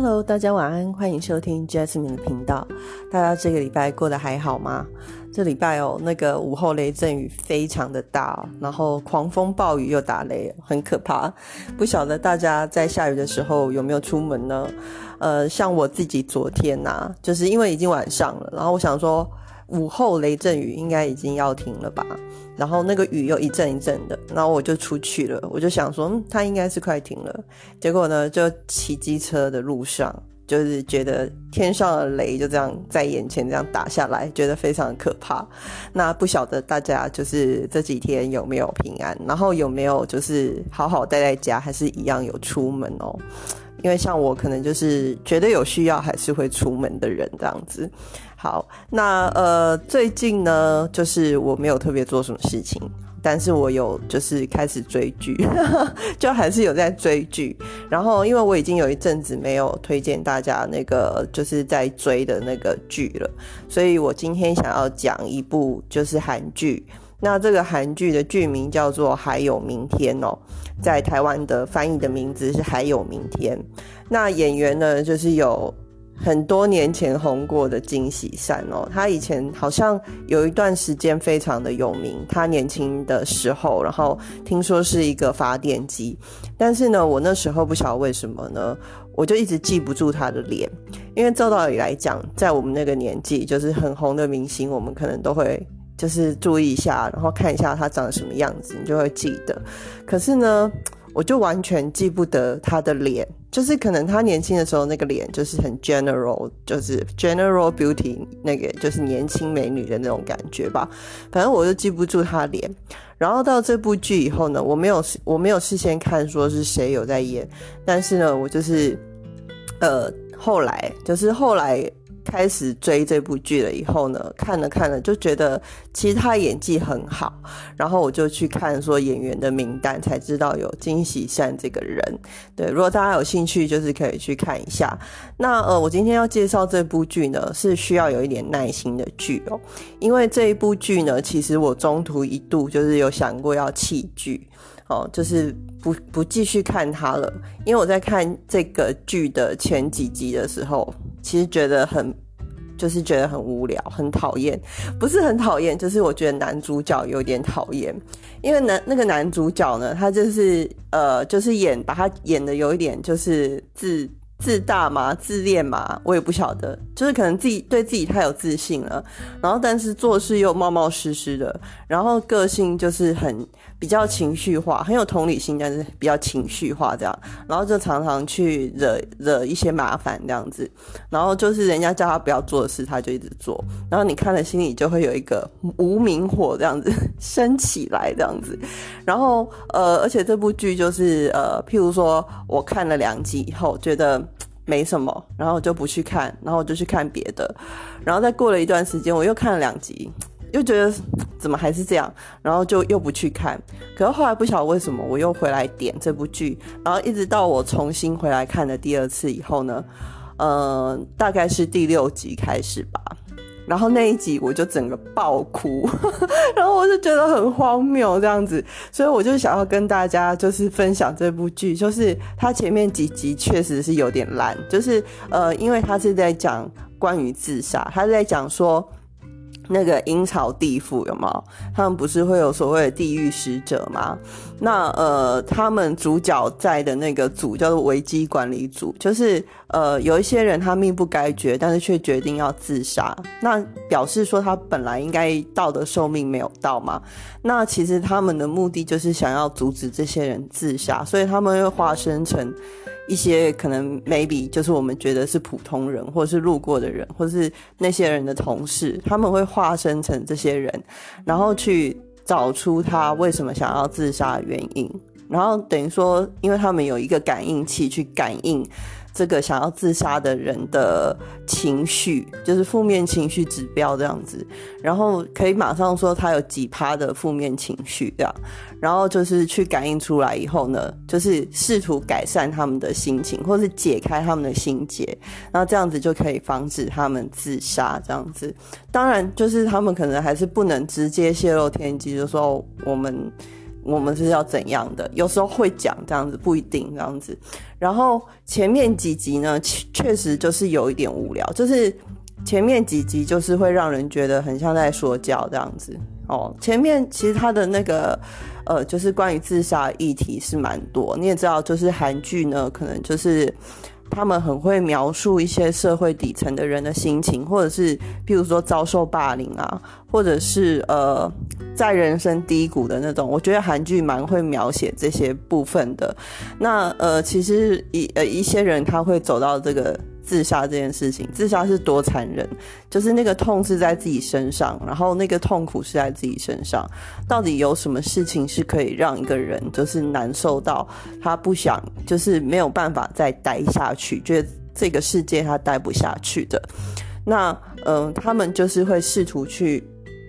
Hello，大家晚安，欢迎收听 Jasmine 的频道。大家这个礼拜过得还好吗？这礼拜哦，那个午后雷阵雨非常的大，然后狂风暴雨又打雷，很可怕。不晓得大家在下雨的时候有没有出门呢？呃，像我自己昨天呐，就是因为已经晚上了，然后我想说。午后雷阵雨应该已经要停了吧，然后那个雨又一阵一阵的，然后我就出去了，我就想说，嗯，它应该是快停了。结果呢，就骑机车的路上，就是觉得天上的雷就这样在眼前这样打下来，觉得非常可怕。那不晓得大家就是这几天有没有平安，然后有没有就是好好待在家，还是一样有出门哦？因为像我可能就是觉得有需要还是会出门的人这样子。好，那呃最近呢，就是我没有特别做什么事情，但是我有就是开始追剧，就还是有在追剧。然后因为我已经有一阵子没有推荐大家那个就是在追的那个剧了，所以我今天想要讲一部就是韩剧。那这个韩剧的剧名叫做《还有明天》哦，在台湾的翻译的名字是《还有明天》。那演员呢，就是有。很多年前红过的金喜善哦，他以前好像有一段时间非常的有名。他年轻的时候，然后听说是一个发电机，但是呢，我那时候不晓得为什么呢，我就一直记不住他的脸。因为照道理来讲，在我们那个年纪，就是很红的明星，我们可能都会就是注意一下，然后看一下他长什么样子，你就会记得。可是呢，我就完全记不得他的脸。就是可能他年轻的时候那个脸就是很 general，就是 general beauty 那个就是年轻美女的那种感觉吧。反正我就记不住他脸。然后到这部剧以后呢，我没有我没有事先看说是谁有在演，但是呢，我就是呃后来就是后来。开始追这部剧了以后呢，看了看了就觉得其实他演技很好，然后我就去看说演员的名单，才知道有金喜善这个人。对，如果大家有兴趣，就是可以去看一下。那呃，我今天要介绍这部剧呢，是需要有一点耐心的剧哦，因为这一部剧呢，其实我中途一度就是有想过要弃剧。哦，就是不不继续看它了，因为我在看这个剧的前几集的时候，其实觉得很，就是觉得很无聊，很讨厌，不是很讨厌，就是我觉得男主角有点讨厌，因为男那个男主角呢，他就是呃，就是演把他演的有一点就是自。自大嘛，自恋嘛，我也不晓得，就是可能自己对自己太有自信了，然后但是做事又冒冒失失的，然后个性就是很比较情绪化，很有同理心，但是比较情绪化这样，然后就常常去惹惹一些麻烦这样子，然后就是人家叫他不要做的事，他就一直做，然后你看了心里就会有一个无名火这样子 升起来这样子，然后呃，而且这部剧就是呃，譬如说我看了两集以后觉得。没什么，然后我就不去看，然后我就去看别的，然后再过了一段时间，我又看了两集，又觉得怎么还是这样，然后就又不去看。可是后来不晓得为什么，我又回来点这部剧，然后一直到我重新回来看的第二次以后呢，呃，大概是第六集开始吧。然后那一集我就整个爆哭，然后我就觉得很荒谬这样子，所以我就想要跟大家就是分享这部剧，就是它前面几集确实是有点烂，就是呃，因为它是在讲关于自杀，他是在讲说。那个阴曹地府有吗？他们不是会有所谓的地狱使者吗？那呃，他们主角在的那个组叫做危机管理组，就是呃，有一些人他命不该绝，但是却决定要自杀，那表示说他本来应该到的寿命没有到嘛？那其实他们的目的就是想要阻止这些人自杀，所以他们会化身成。一些可能 maybe 就是我们觉得是普通人，或是路过的人，或是那些人的同事，他们会化身成这些人，然后去找出他为什么想要自杀的原因，然后等于说，因为他们有一个感应器去感应。这个想要自杀的人的情绪，就是负面情绪指标这样子，然后可以马上说他有几趴的负面情绪这样，然后就是去感应出来以后呢，就是试图改善他们的心情，或是解开他们的心结，那这样子就可以防止他们自杀这样子。当然，就是他们可能还是不能直接泄露天机，就说我们。我们是要怎样的？有时候会讲这样子，不一定这样子。然后前面几集呢，确实就是有一点无聊，就是前面几集就是会让人觉得很像在说教这样子哦。前面其实他的那个呃，就是关于自杀议题是蛮多。你也知道，就是韩剧呢，可能就是。他们很会描述一些社会底层的人的心情，或者是譬如说遭受霸凌啊，或者是呃在人生低谷的那种。我觉得韩剧蛮会描写这些部分的。那呃，其实一呃一些人他会走到这个。自杀这件事情，自杀是多残忍，就是那个痛是在自己身上，然后那个痛苦是在自己身上。到底有什么事情是可以让一个人就是难受到他不想，就是没有办法再待下去，觉得这个世界他待不下去的？那嗯，他们就是会试图去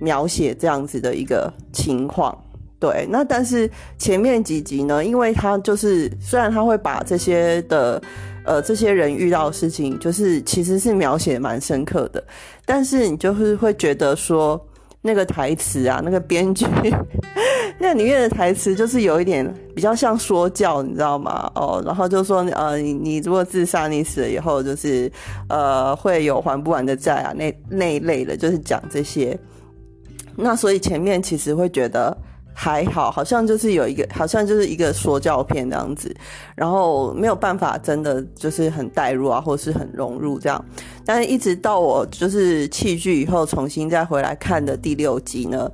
描写这样子的一个情况。对，那但是前面几集呢，因为他就是虽然他会把这些的。呃，这些人遇到的事情，就是其实是描写蛮深刻的，但是你就是会觉得说，那个台词啊，那个编剧，那里面的台词就是有一点比较像说教，你知道吗？哦，然后就说，呃，你你如果自杀，你死了以后，就是呃会有还不完的债啊，那那一类的，就是讲这些。那所以前面其实会觉得。还好，好像就是有一个，好像就是一个说教片这样子，然后没有办法真的就是很带入啊，或是很融入这样。但是一直到我就是弃剧以后，重新再回来看的第六集呢，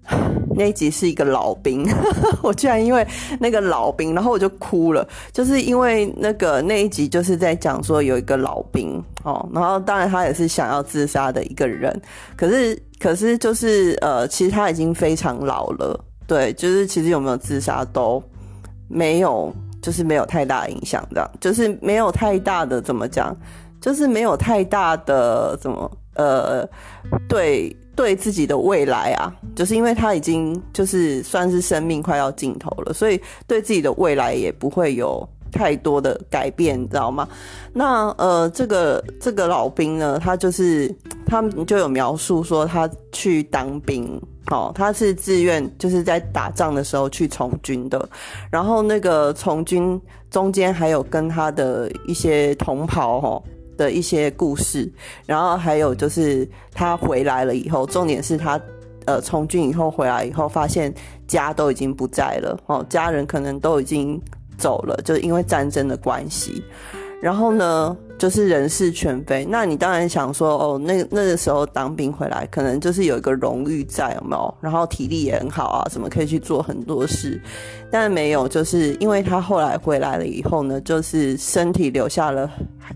那一集是一个老兵，我居然因为那个老兵，然后我就哭了，就是因为那个那一集就是在讲说有一个老兵哦，然后当然他也是想要自杀的一个人，可是可是就是呃，其实他已经非常老了。对，就是其实有没有自杀都没有，就是没有太大影响，这样就是没有太大的怎么讲，就是没有太大的怎么呃，对对自己的未来啊，就是因为他已经就是算是生命快要尽头了，所以对自己的未来也不会有太多的改变，你知道吗？那呃，这个这个老兵呢，他就是他们就有描述说他去当兵。哦，他是自愿，就是在打仗的时候去从军的。然后那个从军中间还有跟他的一些同袍哈的一些故事。然后还有就是他回来了以后，重点是他呃从军以后回来以后，发现家都已经不在了哦，家人可能都已经走了，就因为战争的关系。然后呢？就是人事全非，那你当然想说哦，那那个时候当兵回来，可能就是有一个荣誉在，有没有？然后体力也很好啊，什么可以去做很多事，但没有，就是因为他后来回来了以后呢，就是身体留下了，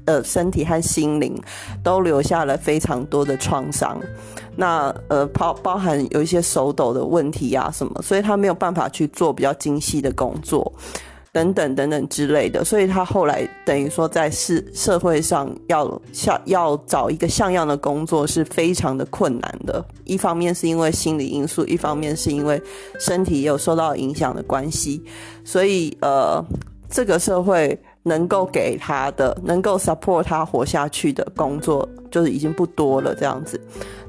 呃，身体和心灵都留下了非常多的创伤，那呃包包含有一些手抖的问题啊什么，所以他没有办法去做比较精细的工作。等等等等之类的，所以他后来等于说在社社会上要像要找一个像样的工作是非常的困难的。一方面是因为心理因素，一方面是因为身体也有受到影响的关系。所以呃，这个社会能够给他的、能够 support 他活下去的工作，就是已经不多了。这样子，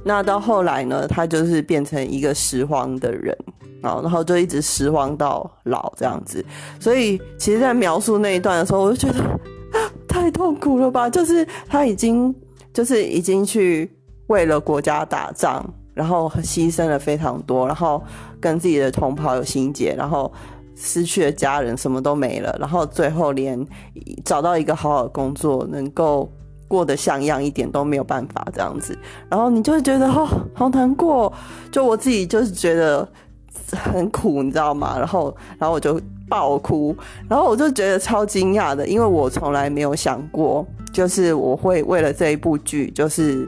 那到后来呢，他就是变成一个拾荒的人。啊，然后就一直拾荒到老这样子，所以其实，在描述那一段的时候，我就觉得太痛苦了吧。就是他已经，就是已经去为了国家打仗，然后牺牲了非常多，然后跟自己的同袍有心结，然后失去了家人，什么都没了，然后最后连找到一个好好的工作，能够过得像样一点都没有办法这样子，然后你就会觉得哦，好难过。就我自己就是觉得。很苦，你知道吗？然后，然后我就爆哭，然后我就觉得超惊讶的，因为我从来没有想过，就是我会为了这一部剧，就是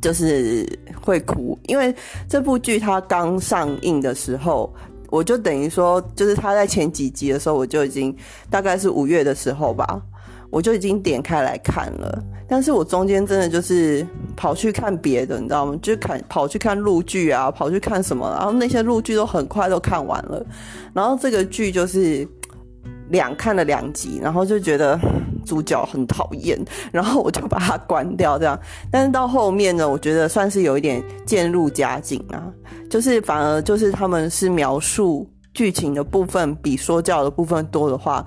就是会哭，因为这部剧它刚上映的时候，我就等于说，就是它在前几集的时候，我就已经大概是五月的时候吧。我就已经点开来看了，但是我中间真的就是跑去看别的，你知道吗？就看跑去看陆剧啊，跑去看什么，然后那些陆剧都很快都看完了，然后这个剧就是两看了两集，然后就觉得主角很讨厌，然后我就把它关掉这样。但是到后面呢，我觉得算是有一点渐入佳境啊，就是反而就是他们是描述。剧情的部分比说教的部分多的话，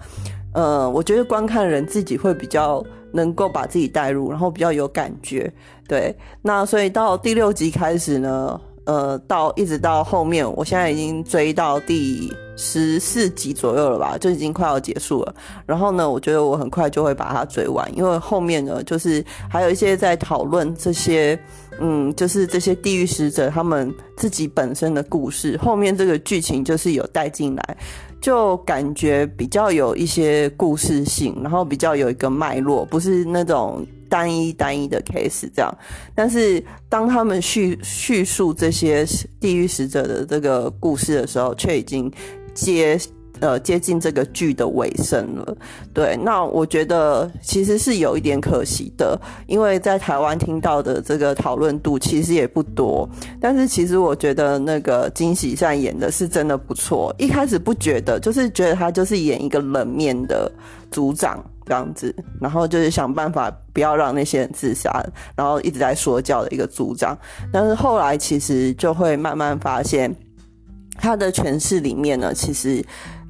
呃，我觉得观看人自己会比较能够把自己带入，然后比较有感觉。对，那所以到第六集开始呢，呃，到一直到后面，我现在已经追到第十四集左右了吧，就已经快要结束了。然后呢，我觉得我很快就会把它追完，因为后面呢，就是还有一些在讨论这些。嗯，就是这些地狱使者他们自己本身的故事，后面这个剧情就是有带进来，就感觉比较有一些故事性，然后比较有一个脉络，不是那种单一单一的 case 这样。但是当他们叙叙述这些地狱使者的这个故事的时候，却已经接。呃，接近这个剧的尾声了，对，那我觉得其实是有一点可惜的，因为在台湾听到的这个讨论度其实也不多，但是其实我觉得那个金喜善演的是真的不错，一开始不觉得，就是觉得他就是演一个冷面的组长这样子，然后就是想办法不要让那些人自杀，然后一直在说教的一个组长，但是后来其实就会慢慢发现他的诠释里面呢，其实。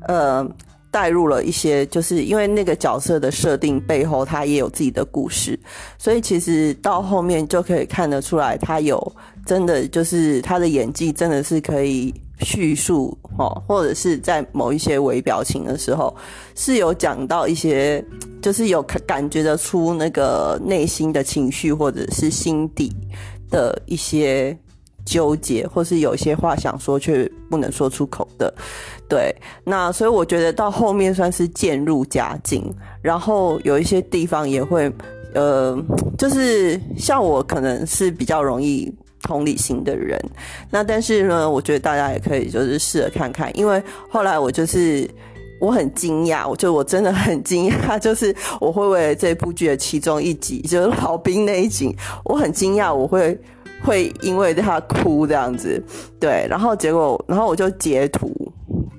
呃，带入了一些，就是因为那个角色的设定背后，他也有自己的故事，所以其实到后面就可以看得出来，他有真的就是他的演技真的是可以叙述哦，或者是在某一些微表情的时候，是有讲到一些，就是有感觉得出那个内心的情绪或者是心底的一些。纠结，或是有一些话想说却不能说出口的，对，那所以我觉得到后面算是渐入佳境，然后有一些地方也会，呃，就是像我可能是比较容易同理心的人，那但是呢，我觉得大家也可以就是试着看看，因为后来我就是我很惊讶，我就我真的很惊讶，就是我会为了这部剧的其中一集，就是老兵那一集，我很惊讶，我会。会因为他哭这样子，对，然后结果，然后我就截图，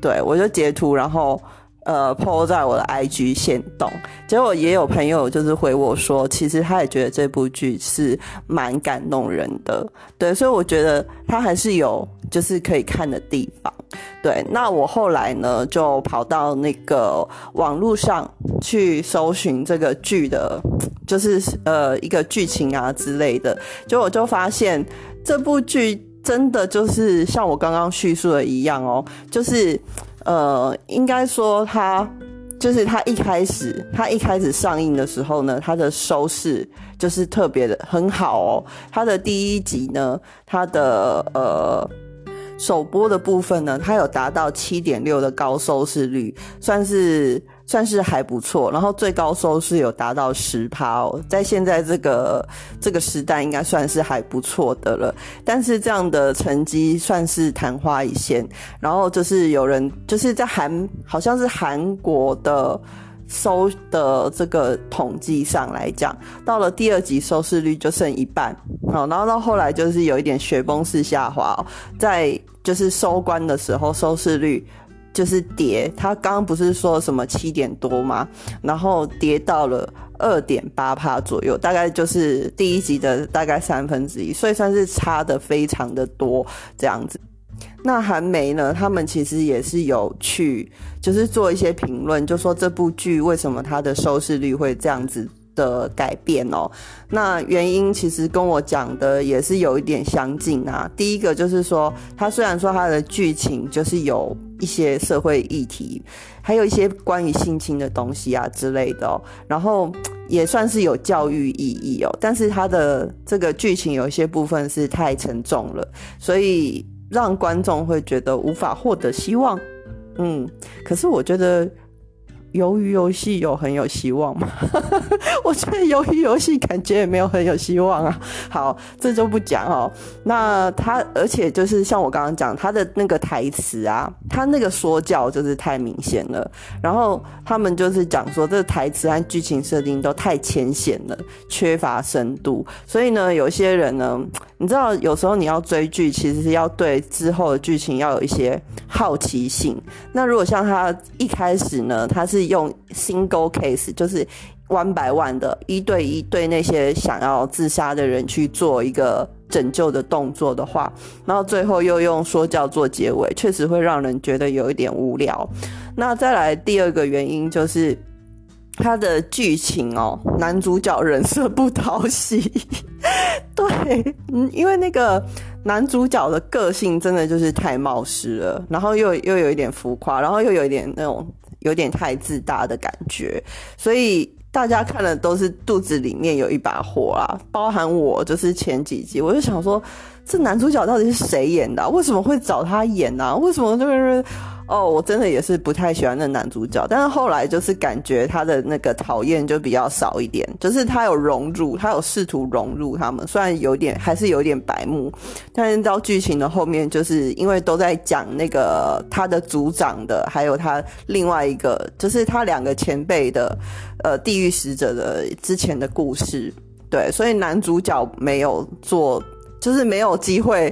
对我就截图，然后呃，po 在我的 IG 线动，结果也有朋友就是回我说，其实他也觉得这部剧是蛮感动人的，对，所以我觉得他还是有就是可以看的地方。对，那我后来呢，就跑到那个网络上去搜寻这个剧的，就是呃一个剧情啊之类的，就我就发现这部剧真的就是像我刚刚叙述的一样哦，就是呃应该说它就是它一开始它一开始上映的时候呢，它的收视就是特别的很好哦，它的第一集呢，它的呃。首播的部分呢，它有达到七点六的高收视率，算是算是还不错。然后最高收视有达到十趴哦，在现在这个这个时代，应该算是还不错的了。但是这样的成绩算是昙花一现。然后就是有人就是在韩，好像是韩国的。收的这个统计上来讲，到了第二集收视率就剩一半，好，然后到后来就是有一点雪崩式下滑，在就是收官的时候收视率就是跌，他刚刚不是说什么七点多吗？然后跌到了二点八帕左右，大概就是第一集的大概三分之一，所以算是差的非常的多这样子。那韩媒呢？他们其实也是有去，就是做一些评论，就说这部剧为什么它的收视率会这样子的改变哦。那原因其实跟我讲的也是有一点相近啊。第一个就是说，它虽然说它的剧情就是有一些社会议题，还有一些关于性侵的东西啊之类的，哦，然后 也算是有教育意义哦。但是它的这个剧情有一些部分是太沉重了，所以。让观众会觉得无法获得希望，嗯，可是我觉得。鱿鱼游戏有很有希望吗？我觉得鱿鱼游戏感觉也没有很有希望啊。好，这就不讲哦。那他，而且就是像我刚刚讲，他的那个台词啊，他那个说教就是太明显了。然后他们就是讲说，这台词和剧情设定都太浅显了，缺乏深度。所以呢，有些人呢，你知道，有时候你要追剧，其实是要对之后的剧情要有一些好奇心。那如果像他一开始呢，他是用 single case，就是 one 百万的一对一对那些想要自杀的人去做一个拯救的动作的话，然后最后又用说教做结尾，确实会让人觉得有一点无聊。那再来第二个原因就是它的剧情哦，男主角人设不讨喜。对，嗯，因为那个男主角的个性真的就是太冒失了，然后又又有一点浮夸，然后又有一点那种有点太自大的感觉，所以。大家看的都是肚子里面有一把火啊，包含我，就是前几集，我就想说，这男主角到底是谁演的？为什么会找他演呢？为什么就是？哦，我真的也是不太喜欢那男主角，但是后来就是感觉他的那个讨厌就比较少一点，就是他有融入，他有试图融入他们，虽然有点还是有点白目，但是到剧情的后面，就是因为都在讲那个他的组长的，还有他另外一个，就是他两个前辈的，呃，地狱使者的之前的故事，对，所以男主角没有做，就是没有机会。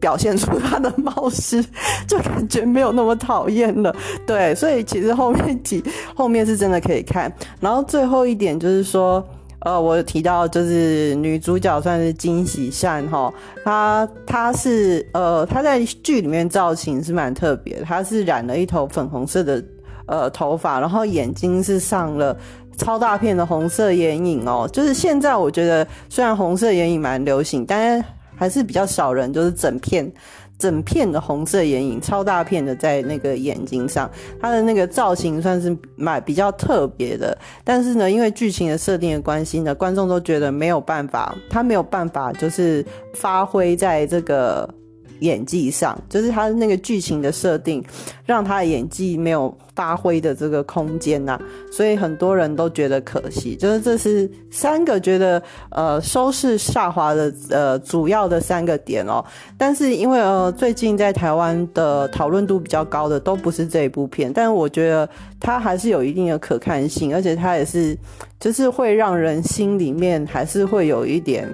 表现出他的冒失，就感觉没有那么讨厌了。对，所以其实后面几 后面是真的可以看。然后最后一点就是说，呃，我提到就是女主角算是金喜善哈，她她是呃她在剧里面造型是蛮特别，她是染了一头粉红色的呃头发，然后眼睛是上了超大片的红色眼影哦。就是现在我觉得虽然红色眼影蛮流行，但是。还是比较少人，就是整片、整片的红色眼影，超大片的在那个眼睛上。它的那个造型算是蛮比较特别的，但是呢，因为剧情的设定的关系呢，观众都觉得没有办法，他没有办法就是发挥在这个。演技上，就是他那个剧情的设定，让他的演技没有发挥的这个空间呐，所以很多人都觉得可惜。就是这是三个觉得呃收视下滑的呃主要的三个点哦。但是因为呃最近在台湾的讨论度比较高的都不是这一部片，但是我觉得它还是有一定的可看性，而且它也是就是会让人心里面还是会有一点，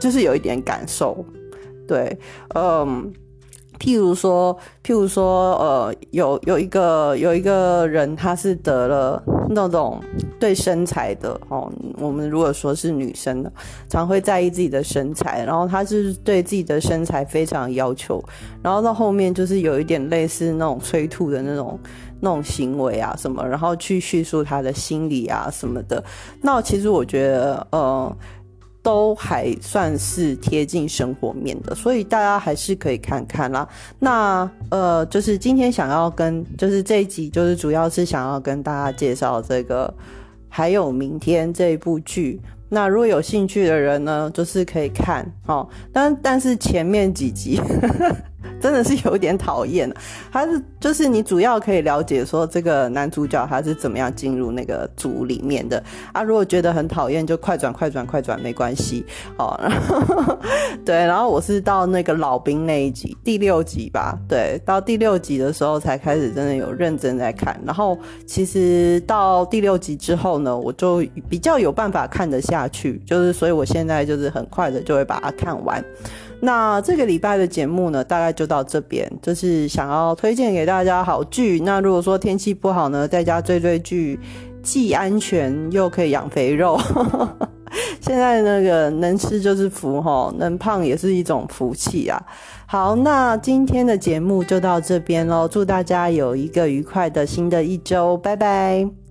就是有一点感受。对，嗯，譬如说，譬如说，呃，有有一个有一个人，他是得了那种对身材的哦。我们如果说是女生的，常会在意自己的身材，然后他是对自己的身材非常要求，然后到后面就是有一点类似那种催吐的那种那种行为啊什么，然后去叙述他的心理啊什么的。那其实我觉得，呃。都还算是贴近生活面的，所以大家还是可以看看啦。那呃，就是今天想要跟，就是这一集，就是主要是想要跟大家介绍这个，还有明天这一部剧。那如果有兴趣的人呢，就是可以看哦。但但是前面几集。真的是有点讨厌，他是就是你主要可以了解说这个男主角他是怎么样进入那个组里面的啊。如果觉得很讨厌，就快转快转快转没关系哦。对，然后我是到那个老兵那一集第六集吧，对，到第六集的时候才开始真的有认真在看。然后其实到第六集之后呢，我就比较有办法看得下去，就是所以我现在就是很快的就会把它看完。那这个礼拜的节目呢，大概就到这边，就是想要推荐给大家好剧。那如果说天气不好呢，在家追追剧，既安全又可以养肥肉。现在那个能吃就是福哈，能胖也是一种福气啊。好，那今天的节目就到这边喽，祝大家有一个愉快的新的一周，拜拜。